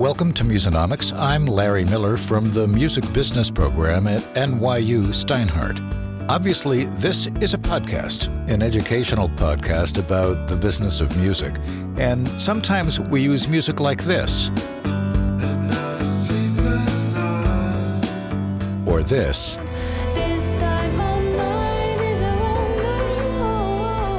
Welcome to Musonomics. I'm Larry Miller from the Music Business Program at NYU Steinhardt. Obviously, this is a podcast, an educational podcast about the business of music, and sometimes we use music like this. Or this.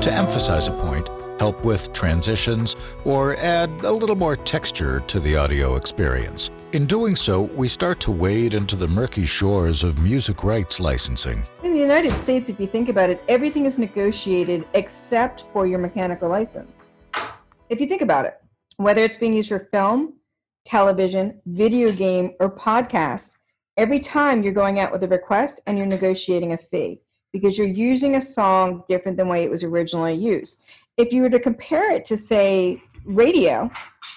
To emphasize a point, help with transitions, or add a little more texture to the audio experience. In doing so, we start to wade into the murky shores of music rights licensing. In the United States, if you think about it, everything is negotiated except for your mechanical license. If you think about it, whether it's being used for film, television, video game, or podcast, every time you're going out with a request and you're negotiating a fee because you're using a song different than the way it was originally used if you were to compare it to say radio,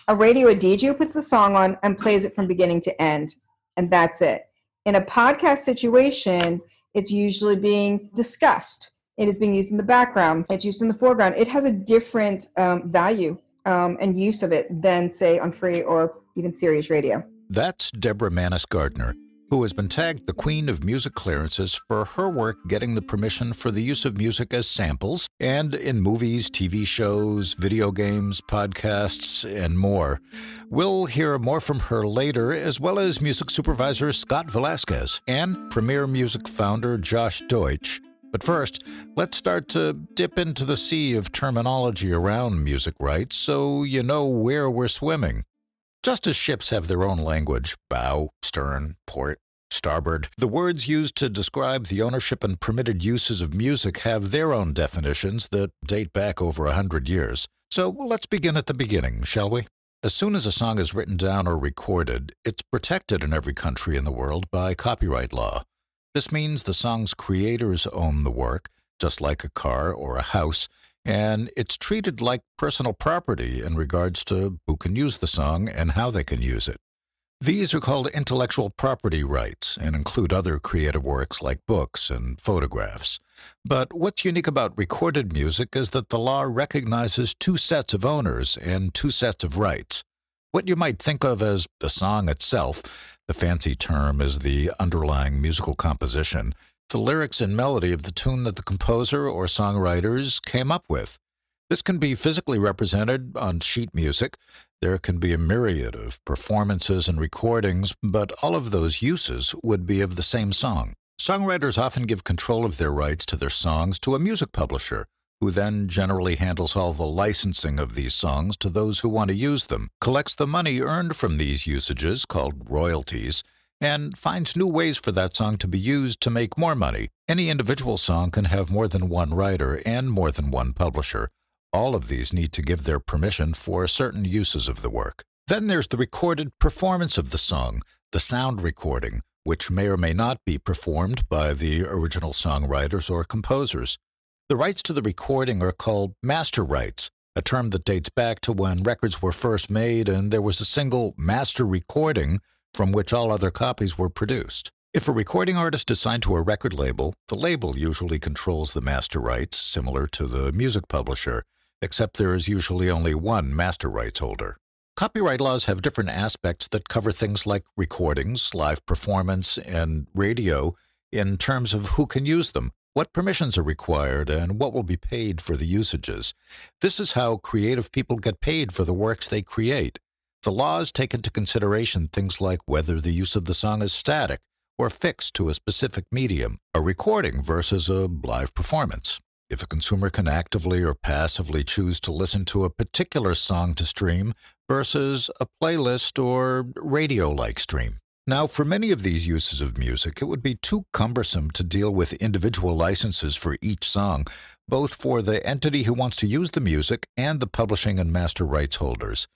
a radio a DJ puts the song on and plays it from beginning to end, and that's it. In a podcast situation, it's usually being discussed. It is being used in the background. It's used in the foreground. It has a different um, value um, and use of it than, say, on free or even Sirius radio. That's Deborah Mannis Gardner who has been tagged the Queen of Music Clearances for her work getting the permission for the use of music as samples and in movies, TV shows, video games, podcasts, and more. We'll hear more from her later, as well as music supervisor Scott Velasquez and Premier Music founder Josh Deutsch. But first, let's start to dip into the sea of terminology around music rights so you know where we're swimming. Just as ships have their own language bow, stern, port, starboard. The words used to describe the ownership and permitted uses of music have their own definitions that date back over a hundred years. So let's begin at the beginning, shall we? As soon as a song is written down or recorded, it's protected in every country in the world by copyright law. This means the song's creators own the work, just like a car or a house, and it's treated like personal property in regards to who can use the song and how they can use it. These are called intellectual property rights and include other creative works like books and photographs. But what's unique about recorded music is that the law recognizes two sets of owners and two sets of rights. What you might think of as the song itself, the fancy term is the underlying musical composition, the lyrics and melody of the tune that the composer or songwriters came up with. This can be physically represented on sheet music. There can be a myriad of performances and recordings, but all of those uses would be of the same song. Songwriters often give control of their rights to their songs to a music publisher, who then generally handles all the licensing of these songs to those who want to use them, collects the money earned from these usages, called royalties, and finds new ways for that song to be used to make more money. Any individual song can have more than one writer and more than one publisher, all of these need to give their permission for certain uses of the work. Then there's the recorded performance of the song, the sound recording, which may or may not be performed by the original songwriters or composers. The rights to the recording are called master rights, a term that dates back to when records were first made and there was a single master recording from which all other copies were produced. If a recording artist is signed to a record label, the label usually controls the master rights, similar to the music publisher, except there is usually only one master rights holder. Copyright laws have different aspects that cover things like recordings, live performance, and radio in terms of who can use them, what permissions are required, and what will be paid for the usages. This is how creative people get paid for the works they create. The laws take into consideration things like whether the use of the song is static or fixed to a specific medium, a recording versus a live performance if a consumer can actively or passively choose to listen to a particular song to stream versus a playlist or radio like stream. Now, for many of these uses of music, it would be too cumbersome to deal with individual licenses for each song, both for the entity who wants to use the music and the publishing and master rights holders.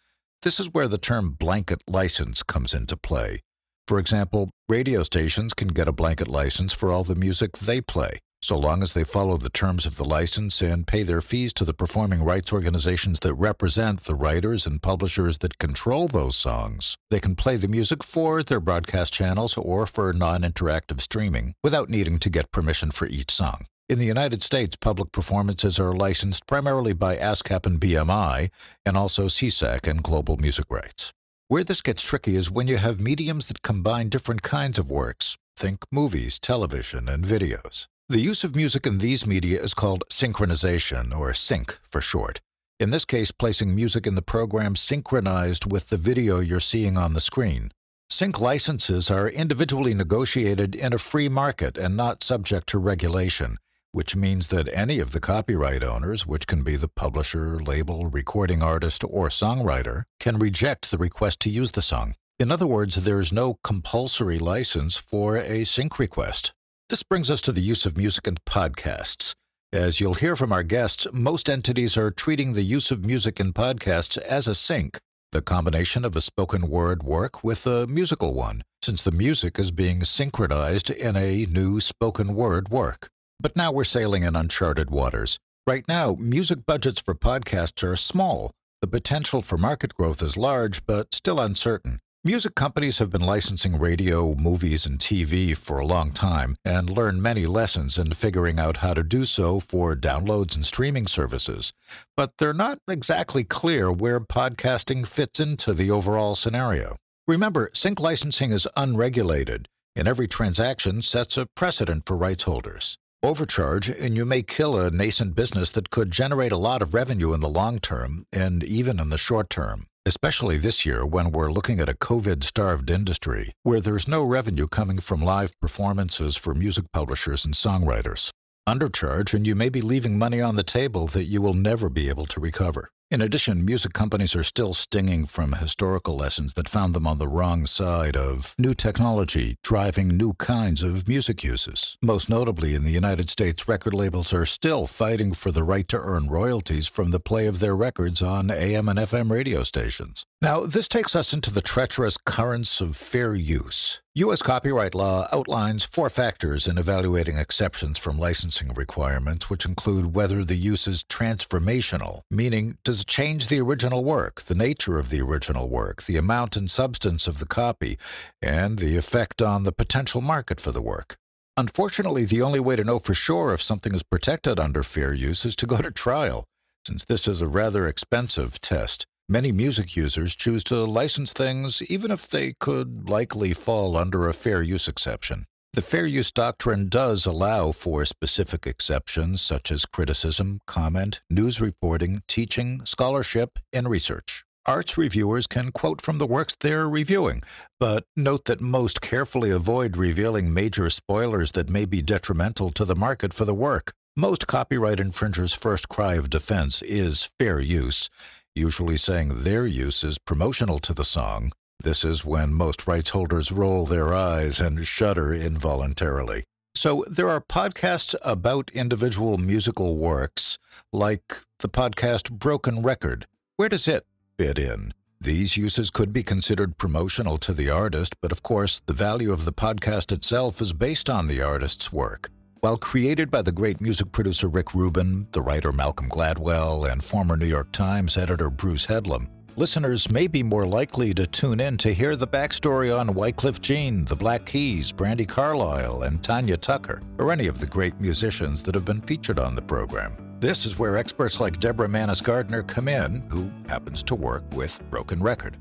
This is where the term blanket license comes into play. For example, radio stations can get a blanket license for all the music they play so long as they follow the terms of the license and pay their fees to the performing rights organizations that represent the writers and publishers that control those songs. They can play the music for their broadcast channels or for non interactive streaming without needing to get permission for each song. In the United States, public performances are licensed primarily by ASCAP and BMI, and also SESAC and Global Music Rights. Where this gets tricky is when you have mediums that combine different kinds of works. Think movies, television, and videos. The use of music in these media is called synchronization, or sync for short. In this case, placing music in the program synchronized with the video you're seeing on the screen. Sync licenses are individually negotiated in a free market and not subject to regulation which means that any of the copyright owners, which can be the publisher, label, recording artist, or songwriter, can reject the request to use the song. In other words, there's no compulsory license for a sync request. This brings us to the use of music in podcasts. As you'll hear from our guests, most entities are treating the use of music in podcasts as a sync, the combination of a spoken word work with a musical one, since the music is being synchronized in a new spoken word work. But now we're sailing in uncharted waters. Right now, music budgets for podcasts are small. The potential for market growth is large, but still uncertain. Music companies have been licensing radio, movies, and TV for a long time and learned many lessons in figuring out how to do so for downloads and streaming services. But they're not exactly clear where podcasting fits into the overall scenario. Remember, sync licensing is unregulated, and every transaction sets a precedent for rights holders. Overcharge, and you may kill a nascent business that could generate a lot of revenue in the long term and even in the short term, especially this year when we're looking at a COVID starved industry where there's no revenue coming from live performances for music publishers and songwriters. Undercharge, and you may be leaving money on the table that you will never be able to recover. In addition, music companies are still stinging from historical lessons that found them on the wrong side of new technology driving new kinds of music uses. Most notably, in the United States, record labels are still fighting for the right to earn royalties from the play of their records on AM and FM radio stations. Now, this takes us into the treacherous currents of fair use. U.S. copyright law outlines four factors in evaluating exceptions from licensing requirements, which include whether the use is transformational, meaning does it change the original work, the nature of the original work, the amount and substance of the copy, and the effect on the potential market for the work. Unfortunately, the only way to know for sure if something is protected under fair use is to go to trial, since this is a rather expensive test. Many music users choose to license things even if they could likely fall under a fair use exception. The fair use doctrine does allow for specific exceptions such as criticism, comment, news reporting, teaching, scholarship, and research. Arts reviewers can quote from the works they're reviewing, but note that most carefully avoid revealing major spoilers that may be detrimental to the market for the work. Most copyright infringers' first cry of defense is fair use, usually saying their use is promotional to the song. This is when most rights holders roll their eyes and shudder involuntarily. So, there are podcasts about individual musical works, like the podcast Broken Record. Where does it fit in? These uses could be considered promotional to the artist, but of course, the value of the podcast itself is based on the artist's work. While created by the great music producer Rick Rubin, the writer Malcolm Gladwell, and former New York Times editor Bruce Headlam, listeners may be more likely to tune in to hear the backstory on Wyclef Jean, the Black Keys, Brandi Carlile, and Tanya Tucker, or any of the great musicians that have been featured on the program. This is where experts like Deborah Mannis Gardner come in, who happens to work with Broken Record.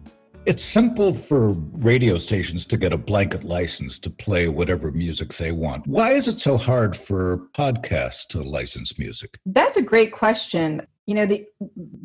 It's simple for radio stations to get a blanket license to play whatever music they want. Why is it so hard for podcasts to license music? That's a great question. You know, the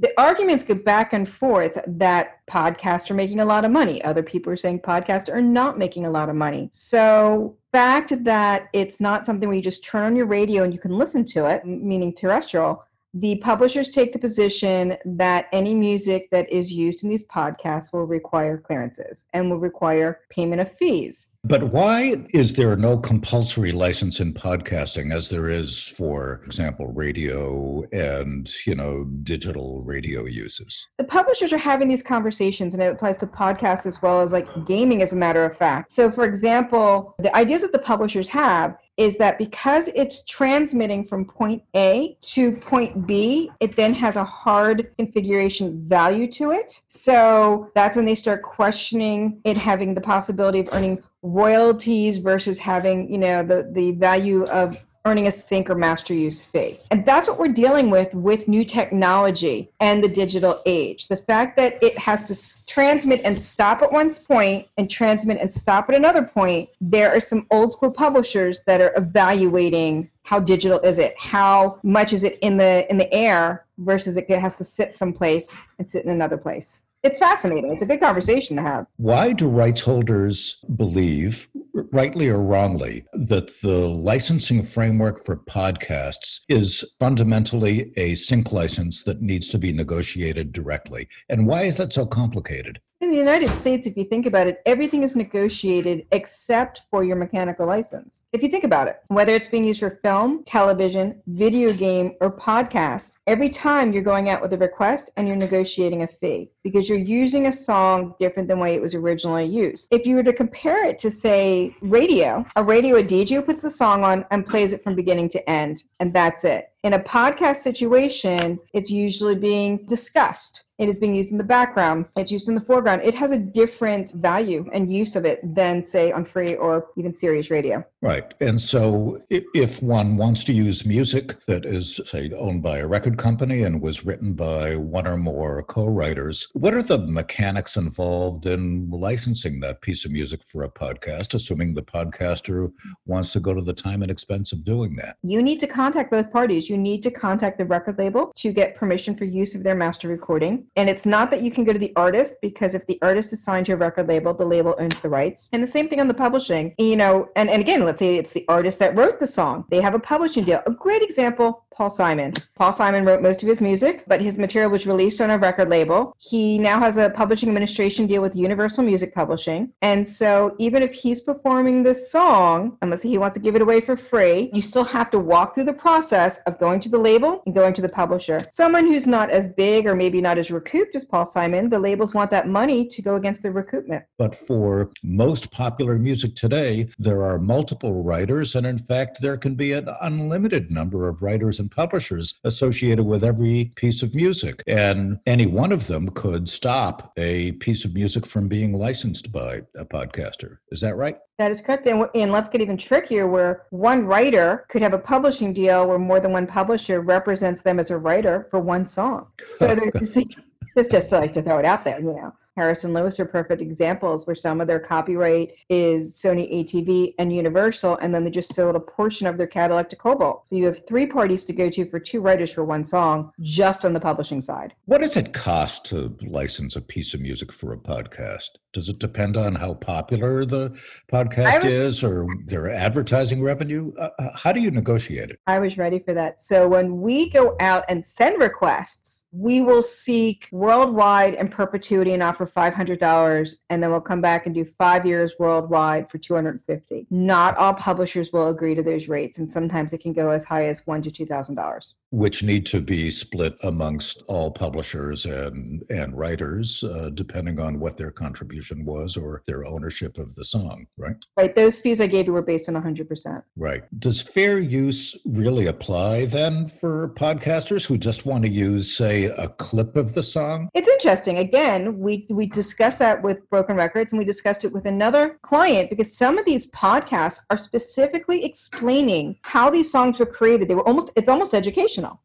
the arguments go back and forth that podcasts are making a lot of money. Other people are saying podcasts are not making a lot of money. So fact that it's not something where you just turn on your radio and you can listen to it, meaning terrestrial, the publishers take the position that any music that is used in these podcasts will require clearances and will require payment of fees. But why is there no compulsory license in podcasting as there is, for example, radio and, you know, digital radio uses? The publishers are having these conversations and it applies to podcasts as well as like gaming as a matter of fact. So for example, the ideas that the publishers have is that because it's transmitting from point A to point B, it then has a hard configuration value to it. So that's when they start questioning it having the possibility of earning royalties versus having, you know, the, the value of earning a sync or master use fee. And that's what we're dealing with with new technology and the digital age. The fact that it has to transmit and stop at one point and transmit and stop at another point, there are some old school publishers that are evaluating how digital is it how much is it in the in the air versus it has to sit someplace and sit in another place it's fascinating it's a good conversation to have Why do rights holders believe, rightly or wrongly, that the licensing framework for podcasts is fundamentally a sync license that needs to be negotiated directly? And why is that so complicated? The united states if you think about it everything is negotiated except for your mechanical license. If you think about it whether it's being used for film television video game or podcast every time you're going out with a request and you're negotiating a fee because you're using a song different than the way it was originally used. If you were to compare it to say radio a radio dj puts the song on and plays it from beginning to end and that's it. In a podcast situation, it's usually being discussed. It is being used in the background. It's used in the foreground. It has a different value and use of it than, say, on free or even Sirius radio. Right. And so if one wants to use music that is, say, owned by a record company and was written by one or more co writers, what are the mechanics involved in licensing that piece of music for a podcast, assuming the podcaster wants to go to the time and expense of doing that? You need to contact both parties. You need to contact the record label to get permission for use of their master recording. And it's not that you can go to the artist because if the artist is signed to a record label, the label owns the rights. And the same thing on the publishing. You know, and, and again, let's say it's the artist that wrote the song. They have a publishing deal. A great example Paul Simon. Paul Simon wrote most of his music, but his material was released on a record label. He now has a publishing administration deal with Universal Music Publishing. And so even if he's performing this song, and let's say he wants to give it away for free, you still have to walk through the process of going to the label and going to the publisher. Someone who's not as big or maybe not as recouped as Paul Simon, the labels want that money to go against the recoupment. But for most popular music today, there are multiple writers. And in fact, there can be an unlimited number of writers and publishers associated with every piece of music. And any one of them could stop a piece of music from being licensed by a podcaster. Is that right? That is correct. And, and let's get even trickier where one writer could have a publishing deal where more than one publisher represents them as a writer for one song. So there's just, just like to throw it out there, you know. Harrison Lewis are perfect examples where some of their copyright is Sony ATV and Universal, and then they just sold a portion of their catalog to Kobalt. So you have three parties to go to for two writers for one song just on the publishing side. What does it cost to license a piece of music for a podcast? Does it depend on how popular the podcast would- is or their advertising revenue? Uh, uh, how do you negotiate it? I was ready for that. So when we go out and send requests, we will seek worldwide and perpetuity and offer $500 and then we'll come back and do 5 years worldwide for 250. Not all publishers will agree to those rates and sometimes it can go as high as 1 to $2000. Which need to be split amongst all publishers and and writers, uh, depending on what their contribution was or their ownership of the song. Right. Right, those fees I gave you were based on 100%. Right. Does fair use really apply then for podcasters who just want to use, say, a clip of the song? It's interesting. Again, we we discussed that with Broken Records and we discussed it with another client because some of these podcasts are specifically explaining how these songs were created. They were almost it's almost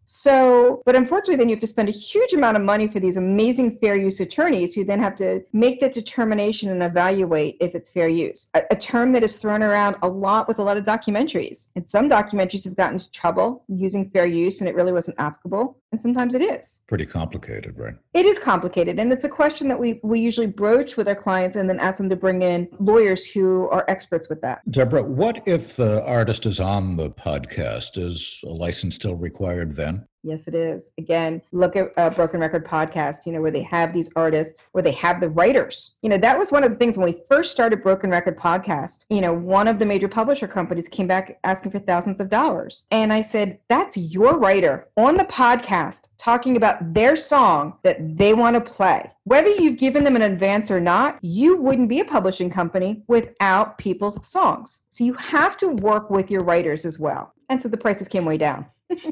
So, but unfortunately then you have to spend a huge amount of money for these amazing fair use attorneys who then have to make that determination and evaluate if it's fair use. A, a term that is thrown around a lot with a lot of documentaries. And some documentaries have gotten into trouble using fair use and it really wasn't applicable. And sometimes it is. Pretty complicated, right? It is complicated, and it's a question that we, we usually broach with our clients and then ask them to bring in lawyers who are experts with that. Deborah, what if the artist is on the podcast? Is a license still required then? Yes, it is. Again, look at Broken Record Podcast, you know, where they have these artists, where they have the writers. You know, that was one of the things when we first started Broken Record Podcast, you know, one of the major publisher companies came back asking for thousands of dollars. And I said, that's your writer on the podcast talking about their song that they want to play. Whether you've given them an advance or not, you wouldn't be a publishing company without people's songs. So you have to work with your writers as well. And so the prices came way down.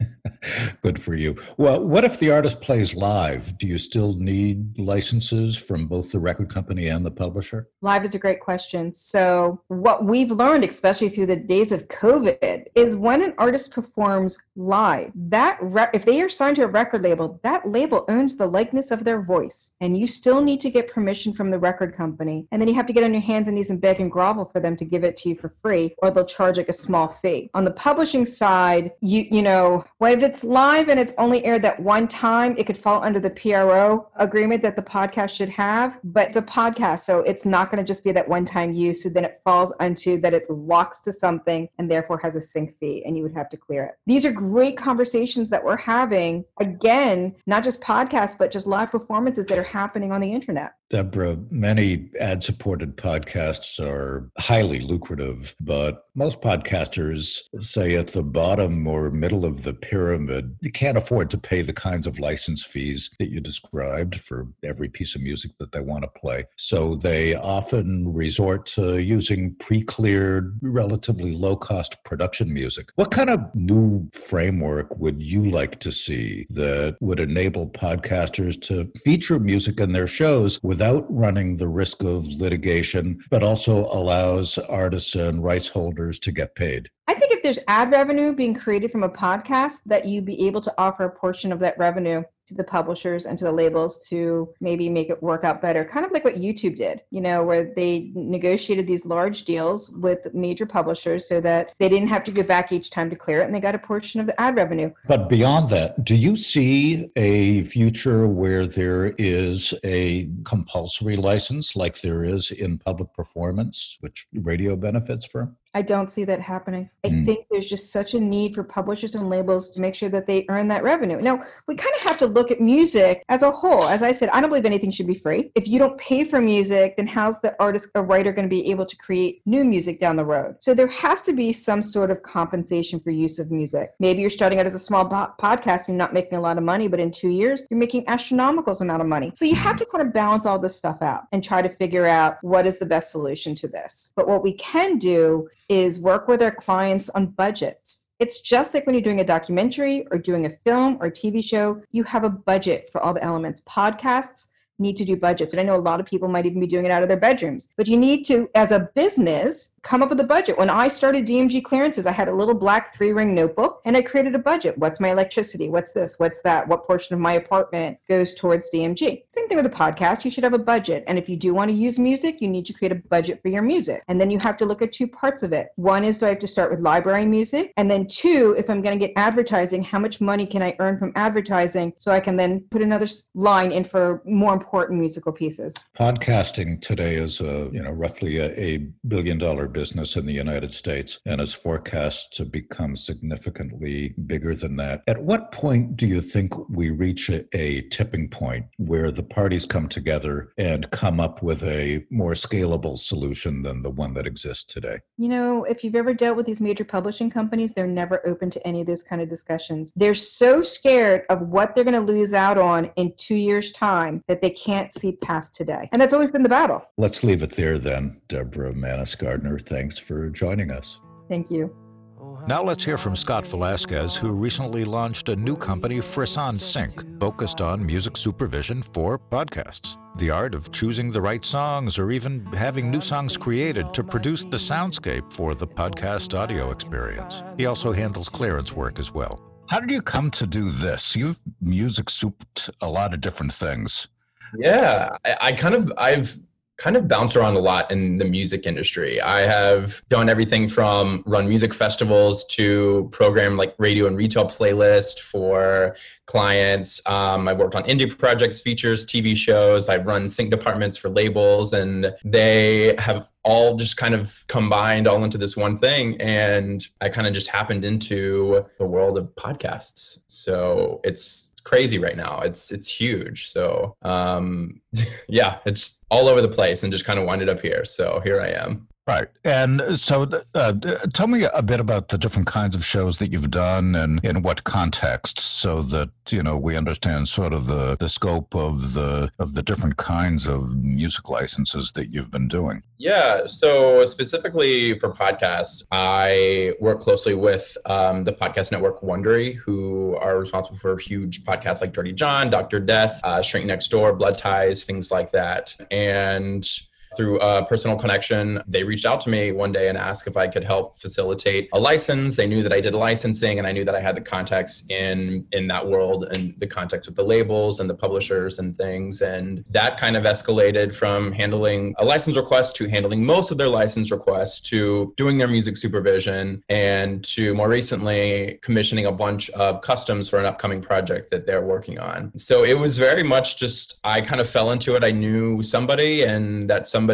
Good for you. Well, what if the artist plays live? Do you still need licenses from both the record company and the publisher? Live is a great question. So, what we've learned, especially through the days of COVID, is when an artist performs live, that re- if they are signed to a record label, that label owns the likeness of their voice, and you still need to get permission from the record company, and then you have to get on your hands and knees and beg and grovel for them to give it to you for free, or they'll charge like a small fee. On the publishing side, you you know, what if it's live and it's only aired that one time, it could fall under the PRO agreement that the podcast should have, but it's a podcast, so it's not going to just be that one time use. So then it falls onto that it locks to something and therefore has a sync fee, and you would have to clear it. These are great conversations that we're having. Again, not just podcasts, but just live performances that are happening on the internet. Deborah, many ad supported podcasts are highly lucrative, but most podcasters say at the bottom or middle of the pyramid, you can't afford to pay the kinds of license fees that you described for every piece of music that they want to play. So they often resort to using pre cleared, relatively low cost production music. What kind of new framework would you like to see that would enable podcasters to feature music in their shows without running the risk of litigation, but also allows artists and rights holders to get paid? I think if there's ad revenue being created from a podcast, that you'd be able to offer a portion of that revenue to the publishers and to the labels to maybe make it work out better. Kind of like what YouTube did, you know, where they negotiated these large deals with major publishers so that they didn't have to go back each time to clear it and they got a portion of the ad revenue. But beyond that, do you see a future where there is a compulsory license like there is in public performance, which radio benefits from? I don't see that happening. I Mm. think there's just such a need for publishers and labels to make sure that they earn that revenue. Now, we kind of have to look at music as a whole. As I said, I don't believe anything should be free. If you don't pay for music, then how's the artist or writer going to be able to create new music down the road? So there has to be some sort of compensation for use of music. Maybe you're starting out as a small po- podcast and you're not making a lot of money, but in two years, you're making astronomical amount of money. So you have to kind of balance all this stuff out and try to figure out what is the best solution to this. But what we can do is work with our clients on budgets. It's just like when you're doing a documentary or doing a film or TV show, you have a budget for all the elements. Podcasts need to do budgets. And I know a lot of people might even be doing it out of their bedrooms. But you need to, as a business, come up with a budget. When I started DMG clearances, I had a little black three ring notebook and I created a budget. What's my electricity? What's this? What's that? What portion of my apartment goes towards DMG? Same thing with a podcast. You should have a budget. And if you do want to use music, you need to create a budget for your music. And then you have to look at two parts of it. One is do I have to start with library music? And then two, if I'm going to get advertising, how much money can I earn from advertising so I can then put another line in for more important musical pieces? Podcasting today is a, you know, roughly a, a billion dollar business in the United States and is forecast to become significantly bigger than that. At what point do you think we reach a, a tipping point where the parties come together and come up with a more scalable solution than the one that exists today? You know, if you've ever dealt with these major publishing companies, they're never open to any of those kind of discussions. They're so scared of what they're going to lose out on in two years' time that they can't see past today. And that's always been the battle. Let's leave it there then. Deborah Mannis Gardner, thanks for joining us. Thank you. Now let's hear from Scott Velasquez, who recently launched a new company, Frisson Sync, focused on music supervision for podcasts. The art of choosing the right songs or even having new songs created to produce the soundscape for the podcast audio experience. He also handles clearance work as well. How did you come to do this? You've music souped a lot of different things. Yeah, I, I kind of I've kind of bounced around a lot in the music industry. I have done everything from run music festivals to program like radio and retail playlist for clients. Um, I worked on indie projects, features, TV shows. I've run sync departments for labels, and they have all just kind of combined all into this one thing. And I kind of just happened into the world of podcasts. So it's crazy right now. It's it's huge. So um, yeah, it's all over the place, and just kind of winded up here. So here I am. Right. And so uh, tell me a bit about the different kinds of shows that you've done and in what context so that, you know, we understand sort of the, the scope of the of the different kinds of music licenses that you've been doing. Yeah. So specifically for podcasts, I work closely with um, the podcast network Wondery, who are responsible for huge podcasts like Dirty John, Dr. Death, uh, Next Door, Blood Ties, things like that. And through a personal connection, they reached out to me one day and asked if I could help facilitate a license. They knew that I did licensing and I knew that I had the contacts in in that world and the contacts with the labels and the publishers and things. And that kind of escalated from handling a license request to handling most of their license requests to doing their music supervision and to more recently commissioning a bunch of customs for an upcoming project that they're working on. So it was very much just I kind of fell into it. I knew somebody and that somebody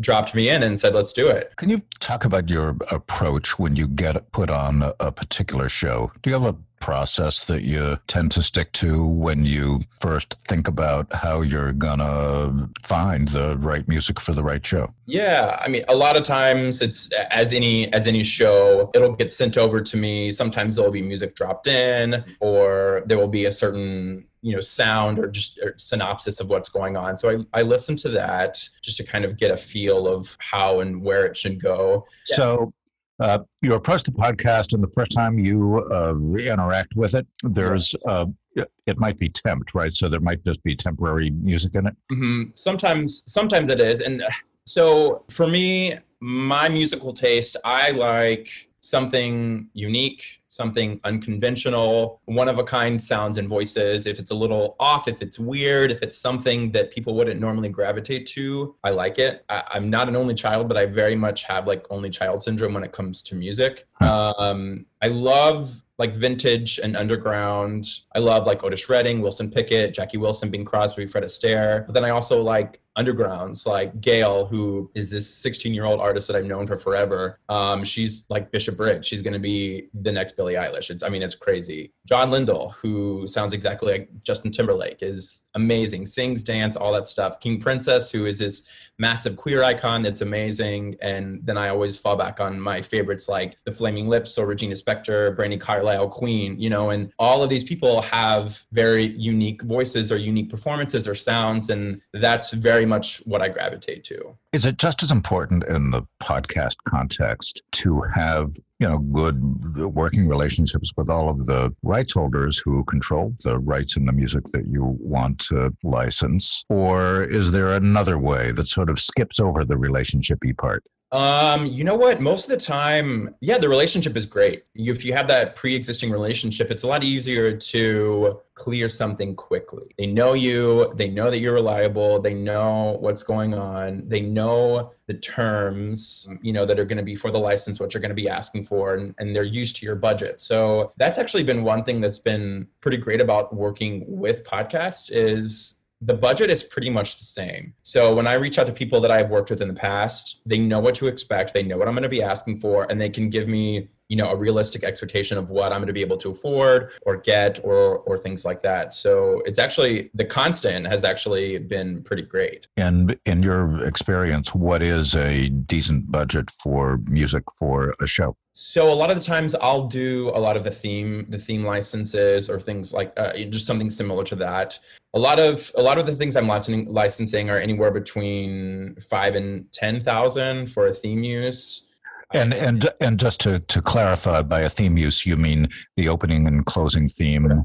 dropped me in and said, let's do it. Can you talk about your approach when you get put on a, a particular show? Do you have a process that you tend to stick to when you first think about how you're gonna find the right music for the right show yeah i mean a lot of times it's as any as any show it'll get sent over to me sometimes there'll be music dropped in or there will be a certain you know sound or just or synopsis of what's going on so I, I listen to that just to kind of get a feel of how and where it should go yes. so uh, you approach the podcast, and the first time you uh, interact with it, there's uh, it might be tempt, right? So there might just be temporary music in it. Mm-hmm. Sometimes, sometimes it is, and uh, so for me, my musical taste, I like something unique something unconventional, one of a kind sounds and voices. If it's a little off, if it's weird, if it's something that people wouldn't normally gravitate to, I like it. I, am not an only child, but I very much have like only child syndrome when it comes to music. Um, I love like vintage and underground. I love like Otis Redding, Wilson Pickett, Jackie Wilson, Bing Crosby, Fred Astaire. But then I also like undergrounds like Gayle who is this 16 year old artist that I've known for forever. Um, she's like Bishop Briggs. She's going to be the next Billie Eilish. It's, I mean, it's crazy. John Lindell, who sounds exactly like Justin Timberlake, is amazing. Sings, dance, all that stuff. King Princess, who is this massive queer icon that's amazing. And then I always fall back on my favorites like The Flaming Lips or Regina Spektor, Brandi Carlile, Queen, you know, and all of these people have very unique voices or unique performances or sounds. And that's very very much what I gravitate to. Is it just as important in the podcast context to have you know good working relationships with all of the rights holders who control the rights in the music that you want to license or is there another way that sort of skips over the relationshipy part um, you know what? Most of the time, yeah, the relationship is great. If you have that pre-existing relationship, it's a lot easier to clear something quickly. They know you, they know that you're reliable, they know what's going on, they know the terms, you know, that are going to be for the license, what you're going to be asking for, and, and they're used to your budget. So that's actually been one thing that's been pretty great about working with podcasts is the budget is pretty much the same. So when I reach out to people that I've worked with in the past, they know what to expect, they know what I'm going to be asking for, and they can give me you know a realistic expectation of what i'm going to be able to afford or get or or things like that. So it's actually the constant has actually been pretty great. And in your experience what is a decent budget for music for a show? So a lot of the times i'll do a lot of the theme the theme licenses or things like uh, just something similar to that a lot of a lot of the things i'm licensing licensing are anywhere between five and ten thousand for a theme use and and and just to to clarify, by a theme use, you mean the opening and closing theme?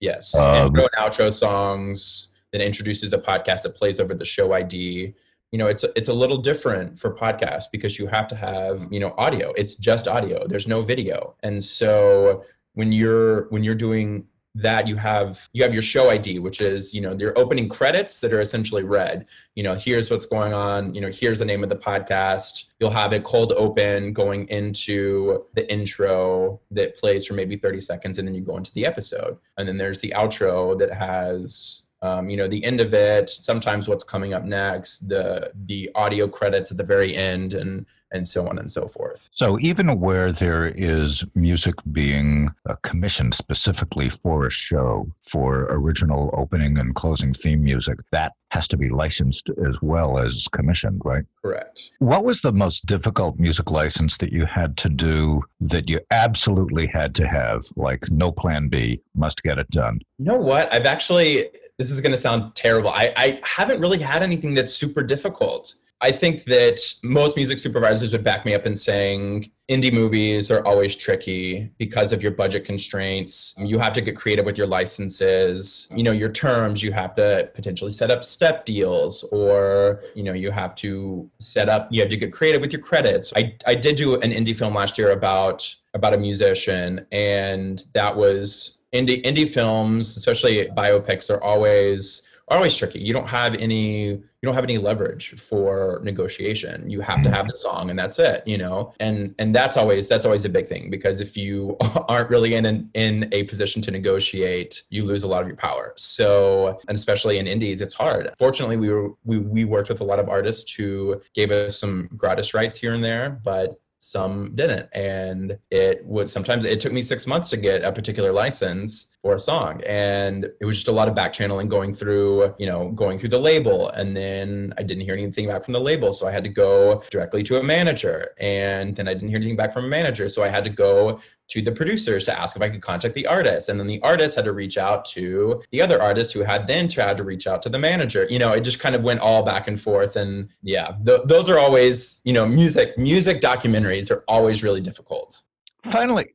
Yes, um, intro and outro songs. That introduces the podcast that plays over the show ID. You know, it's it's a little different for podcasts because you have to have you know audio. It's just audio. There's no video, and so when you're when you're doing that you have you have your show id which is you know your opening credits that are essentially read. You know here's what's going on you know here's the name of the podcast. You'll have it cold open going into the intro that plays for maybe 30 seconds and then you go into the episode. And then there's the outro that has um, you know the end of it sometimes what's coming up next the the audio credits at the very end and and so on and so forth So even where there is music being uh, commissioned specifically for a show for original opening and closing theme music, that has to be licensed as well as commissioned, right? correct What was the most difficult music license that you had to do that you absolutely had to have, like no plan B, must get it done? You know what? I've actually, this is going to sound terrible. I, I haven't really had anything that's super difficult. I think that most music supervisors would back me up in saying indie movies are always tricky because of your budget constraints. You have to get creative with your licenses, you know, your terms, you have to potentially set up step deals or, you know, you have to set up, you have to get creative with your credits. I, I did do an indie film last year about about a musician and that was indie indie films, especially biopics are always are always tricky. You don't have any you don't have any leverage for negotiation. You have to mm. have the song and that's it, you know. And and that's always that's always a big thing because if you aren't really in an, in a position to negotiate, you lose a lot of your power. So, and especially in indies, it's hard. Fortunately, we were we we worked with a lot of artists who gave us some gratis rights here and there, but some didn't. And it would sometimes it took me six months to get a particular license for a song. And it was just a lot of back channeling going through you know going through the label. And then i didn't hear anything back from the label. So i had to go directly to a manager. And then i didn't hear anything back from a manager. So i had to go to the producers to ask if I could contact the artist. And then the artist had to reach out to the other artist who had then tried to reach out to the manager. You know, it just kind of went all back and forth. And yeah, th- those are always, you know, music, music documentaries are always really difficult. Finally,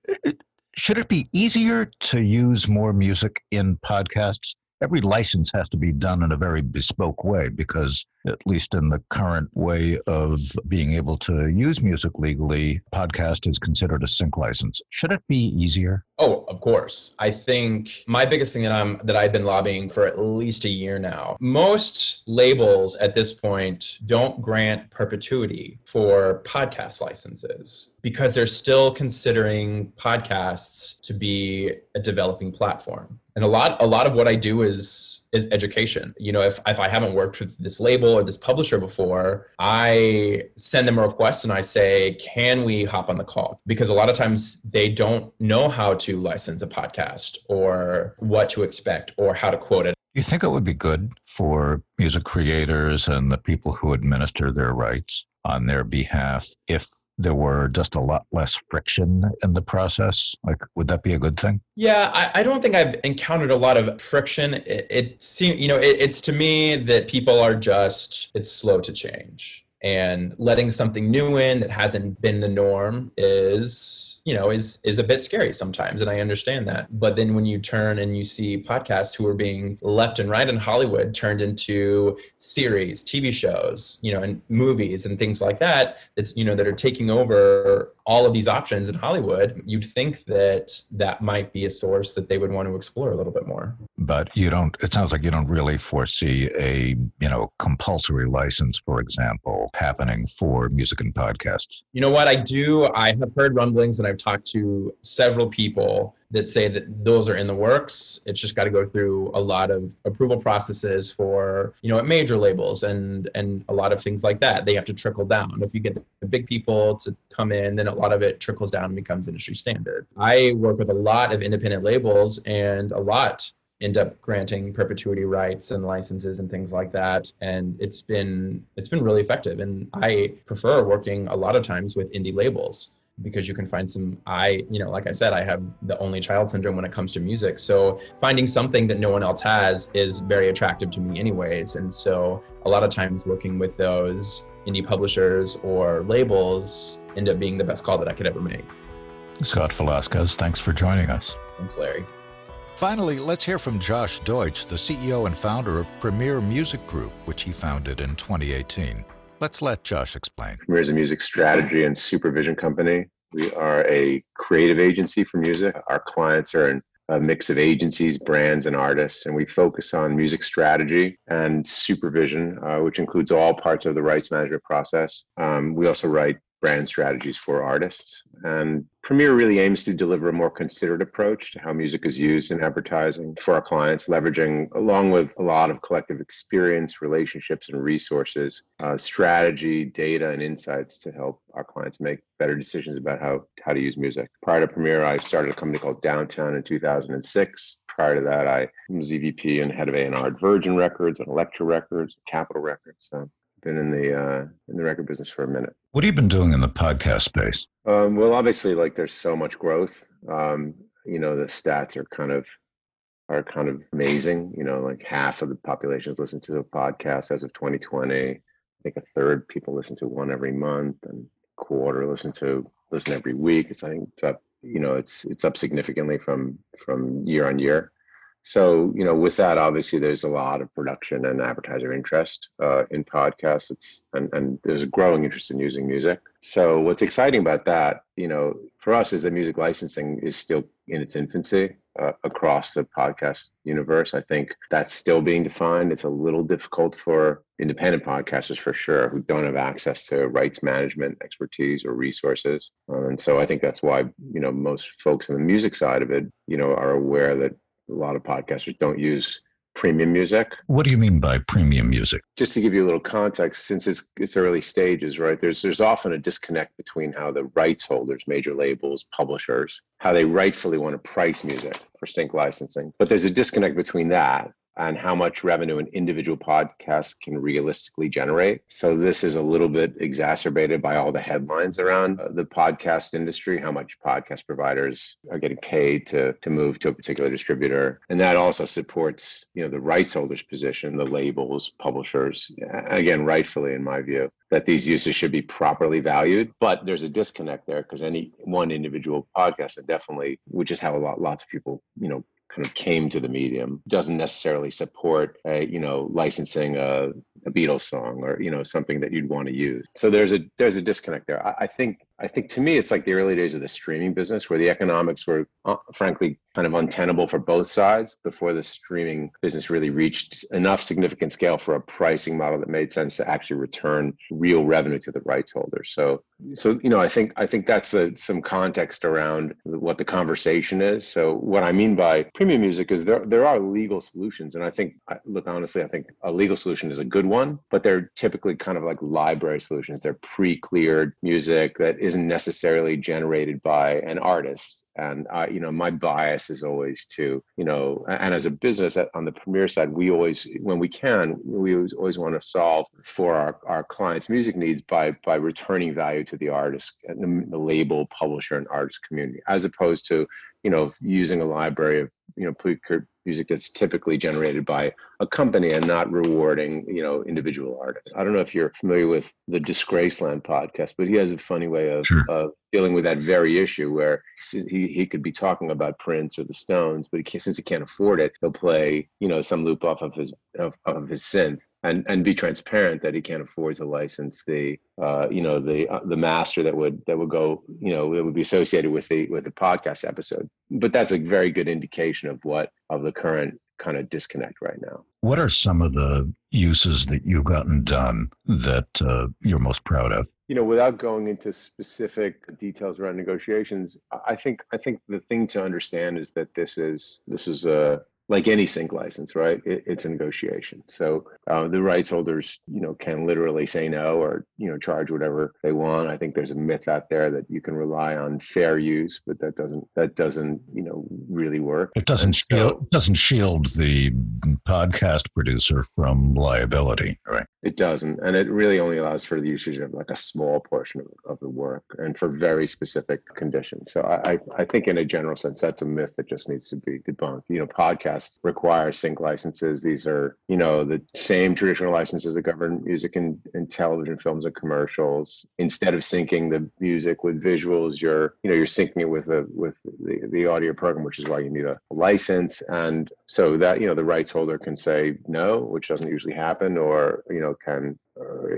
should it be easier to use more music in podcasts? Every license has to be done in a very bespoke way because, at least in the current way of being able to use music legally, podcast is considered a sync license. Should it be easier? Oh, of course. I think my biggest thing that I'm that I've been lobbying for at least a year now. Most labels at this point don't grant perpetuity for podcast licenses because they're still considering podcasts to be a developing platform. And a lot a lot of what I do is is education. You know, if if I haven't worked with this label or this publisher before, I send them a request and I say, "Can we hop on the call?" Because a lot of times they don't know how to license a podcast or what to expect or how to quote it. You think it would be good for music creators and the people who administer their rights on their behalf if there were just a lot less friction in the process? Like, would that be a good thing? Yeah, I, I don't think I've encountered a lot of friction. It, it seems, you know, it, it's to me that people are just, it's slow to change. And letting something new in that hasn't been the norm is, you know, is is a bit scary sometimes, and I understand that. But then when you turn and you see podcasts who are being left and right in Hollywood turned into series, TV shows, you know, and movies and things like that, that's you know that are taking over all of these options in Hollywood, you'd think that that might be a source that they would want to explore a little bit more. But you don't, it sounds like you don't really foresee a, you know, compulsory license, for example, happening for music and podcasts. You know what? I do. I have heard rumblings and I've talked to several people that say that those are in the works. It's just got to go through a lot of approval processes for, you know, at major labels and and a lot of things like that. They have to trickle down. If you get the big people to come in, then a lot of it trickles down and becomes industry standard. I work with a lot of independent labels and a lot end up granting perpetuity rights and licenses and things like that and it's been it's been really effective and i prefer working a lot of times with indie labels because you can find some i you know like i said i have the only child syndrome when it comes to music so finding something that no one else has is very attractive to me anyways and so a lot of times working with those indie publishers or labels end up being the best call that i could ever make Scott Velasquez, thanks for joining us. thanks larry Finally, let's hear from Josh Deutsch, the CEO and founder of Premier Music Group, which he founded in 2018. Let's let Josh explain. Premier is a music strategy and supervision company. We are a creative agency for music. Our clients are an, a mix of agencies, brands, and artists, and we focus on music strategy and supervision, uh, which includes all parts of the rights management process. Um, we also write brand strategies for artists. And Premiere really aims to deliver a more considered approach to how music is used in advertising for our clients, leveraging, along with a lot of collective experience, relationships, and resources, uh, strategy, data, and insights to help our clients make better decisions about how, how to use music. Prior to Premiere, I started a company called Downtown in 2006. Prior to that, I was EVP and head of A&R at Virgin Records and Elektra Records, Capitol Records. So been in the uh, in the record business for a minute. What have you been doing in the podcast space? Um, well, obviously, like there's so much growth. Um, you know, the stats are kind of are kind of amazing. You know, like half of the population is listening to a podcast as of 2020. I think a third people listen to one every month, and quarter listen to listen every week. It's I think it's up. You know, it's it's up significantly from from year on year. So, you know, with that, obviously, there's a lot of production and advertiser interest uh, in podcasts. It's and, and there's a growing interest in using music. So, what's exciting about that, you know, for us is that music licensing is still in its infancy uh, across the podcast universe. I think that's still being defined. It's a little difficult for independent podcasters for sure who don't have access to rights management expertise or resources. Uh, and so, I think that's why you know most folks on the music side of it, you know, are aware that a lot of podcasters don't use premium music. What do you mean by premium music? Just to give you a little context, since it's it's early stages, right? There's there's often a disconnect between how the rights holders, major labels, publishers, how they rightfully want to price music for sync licensing. But there's a disconnect between that and how much revenue an individual podcast can realistically generate. So this is a little bit exacerbated by all the headlines around uh, the podcast industry, how much podcast providers are getting paid to to move to a particular distributor, and that also supports you know the rights holders position, the labels, publishers, again rightfully in my view that these uses should be properly valued. But there's a disconnect there because any one individual podcast, and definitely, which is how a lot lots of people you know kind of came to the medium doesn't necessarily support a, you know licensing a, a Beatles song or you know something that you'd want to use. So there's a there's a disconnect there. I, I think I think to me, it's like the early days of the streaming business where the economics were, uh, frankly, kind of untenable for both sides before the streaming business really reached enough significant scale for a pricing model that made sense to actually return real revenue to the rights holders. So, so you know, I think I think that's the, some context around what the conversation is. So, what I mean by premium music is there there are legal solutions, and I think, look, honestly, I think a legal solution is a good one, but they're typically kind of like library solutions. They're pre-cleared music that isn't necessarily generated by an artist. And you know my bias is always to you know and as a business uh, on the Premier side we always when we can we always, always want to solve for our, our clients music needs by by returning value to the artist uh, the, the label publisher and artist community as opposed to you know using a library of you know music that's typically generated by a company and not rewarding you know individual artists i don't know if you're familiar with the disgraceland podcast but he has a funny way of, sure. of dealing with that very issue where he, he could be talking about prince or the stones but he since he can't afford it he'll play you know some loop off of his of, of his synth and and be transparent that he can't afford to license the uh, you know the uh, the master that would that would go you know it would be associated with the with the podcast episode. But that's a very good indication of what of the current kind of disconnect right now. What are some of the uses that you've gotten done that uh, you're most proud of? You know without going into specific details around negotiations i think i think the thing to understand is that this is this is a like any sync license, right? It, it's a negotiation. So uh, the rights holders, you know, can literally say no or you know charge whatever they want. I think there's a myth out there that you can rely on fair use, but that doesn't that doesn't you know really work. It doesn't shield doesn't shield the podcast producer from liability, right? It doesn't, and it really only allows for the usage of like a small portion of, of the work and for very specific conditions. So I I think in a general sense that's a myth that just needs to be debunked. You know, podcast podcasts require sync licenses. These are, you know, the same traditional licenses that govern music and, and television, films, and commercials. Instead of syncing the music with visuals, you're, you know, you're syncing it with a with the, the audio program, which is why you need a license. And so that, you know, the rights holder can say no, which doesn't usually happen, or, you know, can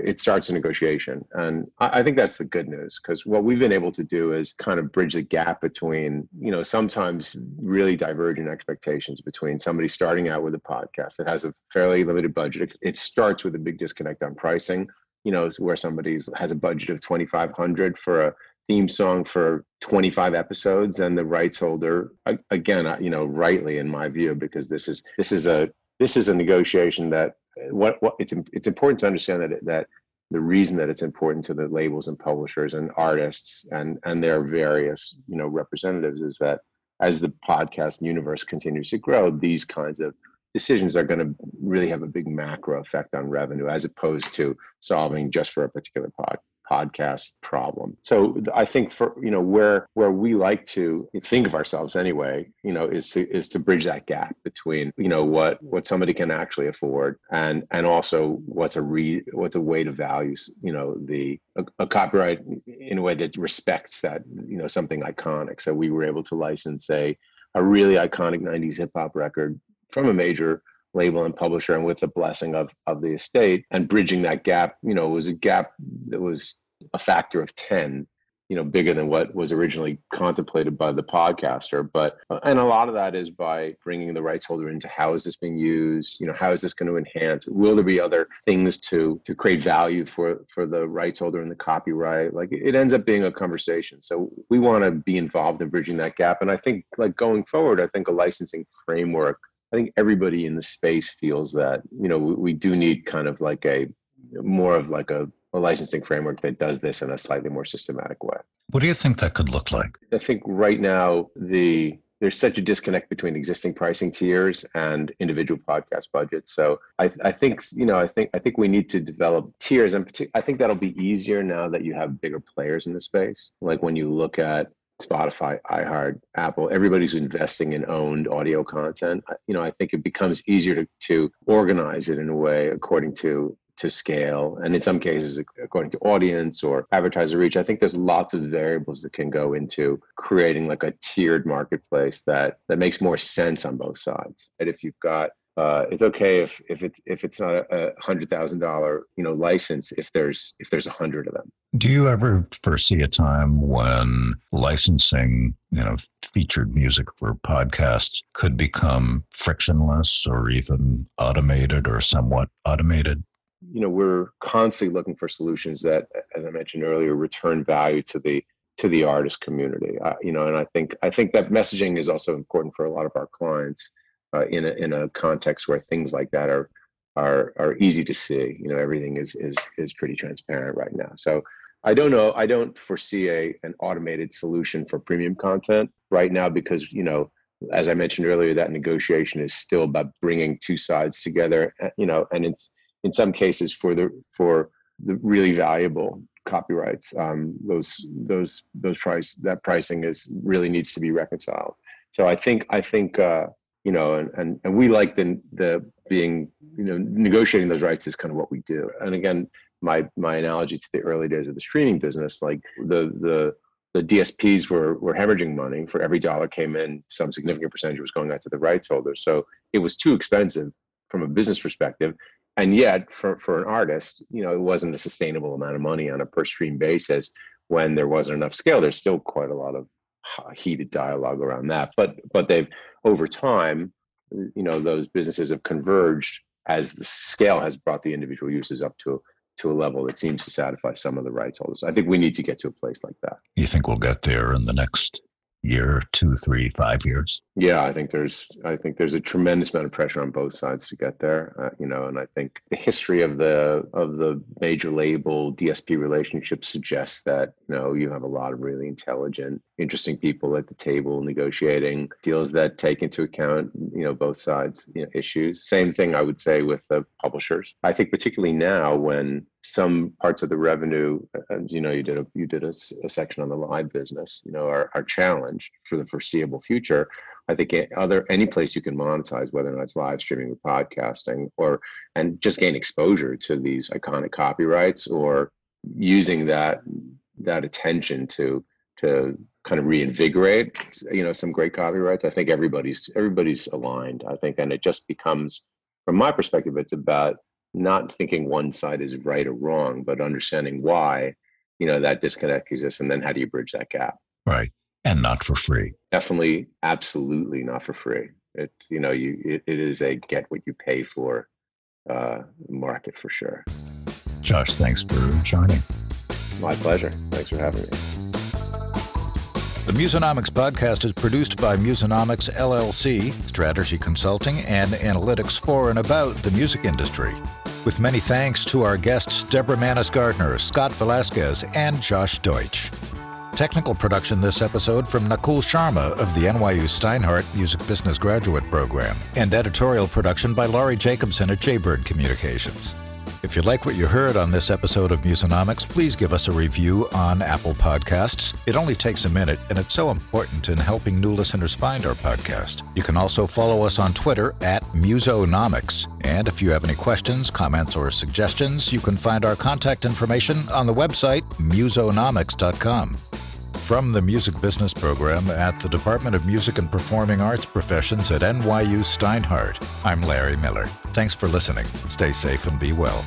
it starts a negotiation. And I, I think that's the good news because what we've been able to do is kind of bridge the gap between, you know, sometimes really divergent expectations between somebody starting out with a podcast that has a fairly limited budget. It starts with a big disconnect on pricing you know, where somebody has a budget of 2,500 for a theme song for 25 episodes and the rights holder again you know rightly in my view because this is this is a this is a negotiation that what what it's it's important to understand that that the reason that it's important to the labels and publishers and artists and and their various you know representatives is that as the podcast universe continues to grow these kinds of decisions are going to really have a big macro effect on revenue as opposed to solving just for a particular pod, podcast problem. So I think for you know where where we like to think of ourselves anyway, you know, is to is to bridge that gap between you know what what somebody can actually afford and and also what's a re what's a way to value you know the a, a copyright in a way that respects that you know something iconic. So we were able to license a a really iconic 90s hip hop record from a major label and publisher and with the blessing of of the estate and bridging that gap you know it was a gap that was a factor of 10 you know bigger than what was originally contemplated by the podcaster. But uh, and a lot of that is by bringing the rights holder into how is this being used? You know how is this going to enhance? Will there be other things to to create value for for the rights holder and the copyright? Like it ends up being a conversation. So we want to be involved in bridging that gap. And i think like going forward i think a licensing framework I think everybody in the space feels that you know we, we do need kind of like a more of like a, a, licensing framework that does this in a slightly more systematic way. What do you think that could look like? I think right now the there's such a disconnect between existing pricing tiers and individual podcast budgets. So I, I think you know I think I think we need to develop tiers, and I think that'll be easier now that you have bigger players in the space. Like when you look at Spotify, iHeart, Apple, everybody's investing in owned audio content. You know, I think it becomes easier to, to organize it in a way according to to scale and in some cases according to audience or advertiser reach i think there's lots of variables that can go into creating like a tiered marketplace that that makes more sense on both sides and if you've got uh, it's okay if if it's if it's not a hundred thousand dollar you know license if there's if there's a hundred of them. Do you ever foresee a time when licensing you know featured music for podcasts could become frictionless or even automated or somewhat automated? You know, we're constantly looking for solutions that, as I mentioned earlier, return value to the to the artist community. Uh, you know, and I think I think that messaging is also important for a lot of our clients uh, in a in a context where things like that are are are easy to see. You know, everything is is is pretty transparent right now. So I don't know. I don't foresee a an automated solution for premium content right now because you know, as I mentioned earlier, that negotiation is still about bringing two sides together. Uh, you know, and it's in some cases for the for the really valuable copyrights um, those those those price that pricing is really needs to be reconciled so i think i think uh, you know, and, and, and we like the, the being, you know, negotiating those rights is kind of what we do. And again, my, my analogy to the early days of the streaming business, like the, the, the DSPs were, were hemorrhaging money for every dollar came in, some significant percentage was going out to the rights holders. So it was too expensive from a business perspective. And yet for, for an artist, you know, it wasn't a sustainable amount of money on a per stream basis when there wasn't enough scale. There's still quite a lot of heated dialogue around that. But but they've over time, you know, those businesses have converged as the scale has brought the individual uses up to to a level that seems to satisfy some of the rights holders. I think we need to get to a place like that. You think we'll get there in the next year, two, three, five years? Yeah, I think there's I think there's a tremendous amount of pressure on both sides to get there. Uh, you know, and I think the history of the of the major label DSP relationship suggests that you know you have a lot of really intelligent, interesting people at the table negotiating deals that take into account you know both sides you know, issues. Same thing I would say with the publishers. I think particularly now when some parts of the revenue, and you know, you did a you did a, a section on the live business. You know, are, are challenged for the foreseeable future. I think other any place you can monetize, whether or not it's live streaming or podcasting, or and just gain exposure to these iconic copyrights, or using that that attention to to kind of reinvigorate, you know, some great copyrights. I think everybody's everybody's aligned. I think, and it just becomes, from my perspective, it's about not thinking one side is right or wrong, but understanding why, you know, that disconnect exists and then how do you bridge that gap? Right. And not for free. Definitely, absolutely not for free. It, you know, you it, it is a get what you pay for uh, market for sure. Josh, thanks for joining. My pleasure. Thanks for having me. The Musonomics podcast is produced by Musonomics LLC, strategy consulting and analytics for and about the music industry. With many thanks to our guests Deborah Mannis Gardner, Scott Velasquez, and Josh Deutsch. Technical production this episode from Nakul Sharma of the NYU Steinhardt Music Business Graduate Program, and editorial production by Laurie Jacobson at Jaybird Communications. If you like what you heard on this episode of Musonomics, please give us a review on Apple Podcasts. It only takes a minute, and it's so important in helping new listeners find our podcast. You can also follow us on Twitter at Musonomics. And if you have any questions, comments, or suggestions, you can find our contact information on the website musonomics.com. From the Music Business Program at the Department of Music and Performing Arts Professions at NYU Steinhardt, I'm Larry Miller. Thanks for listening. Stay safe and be well.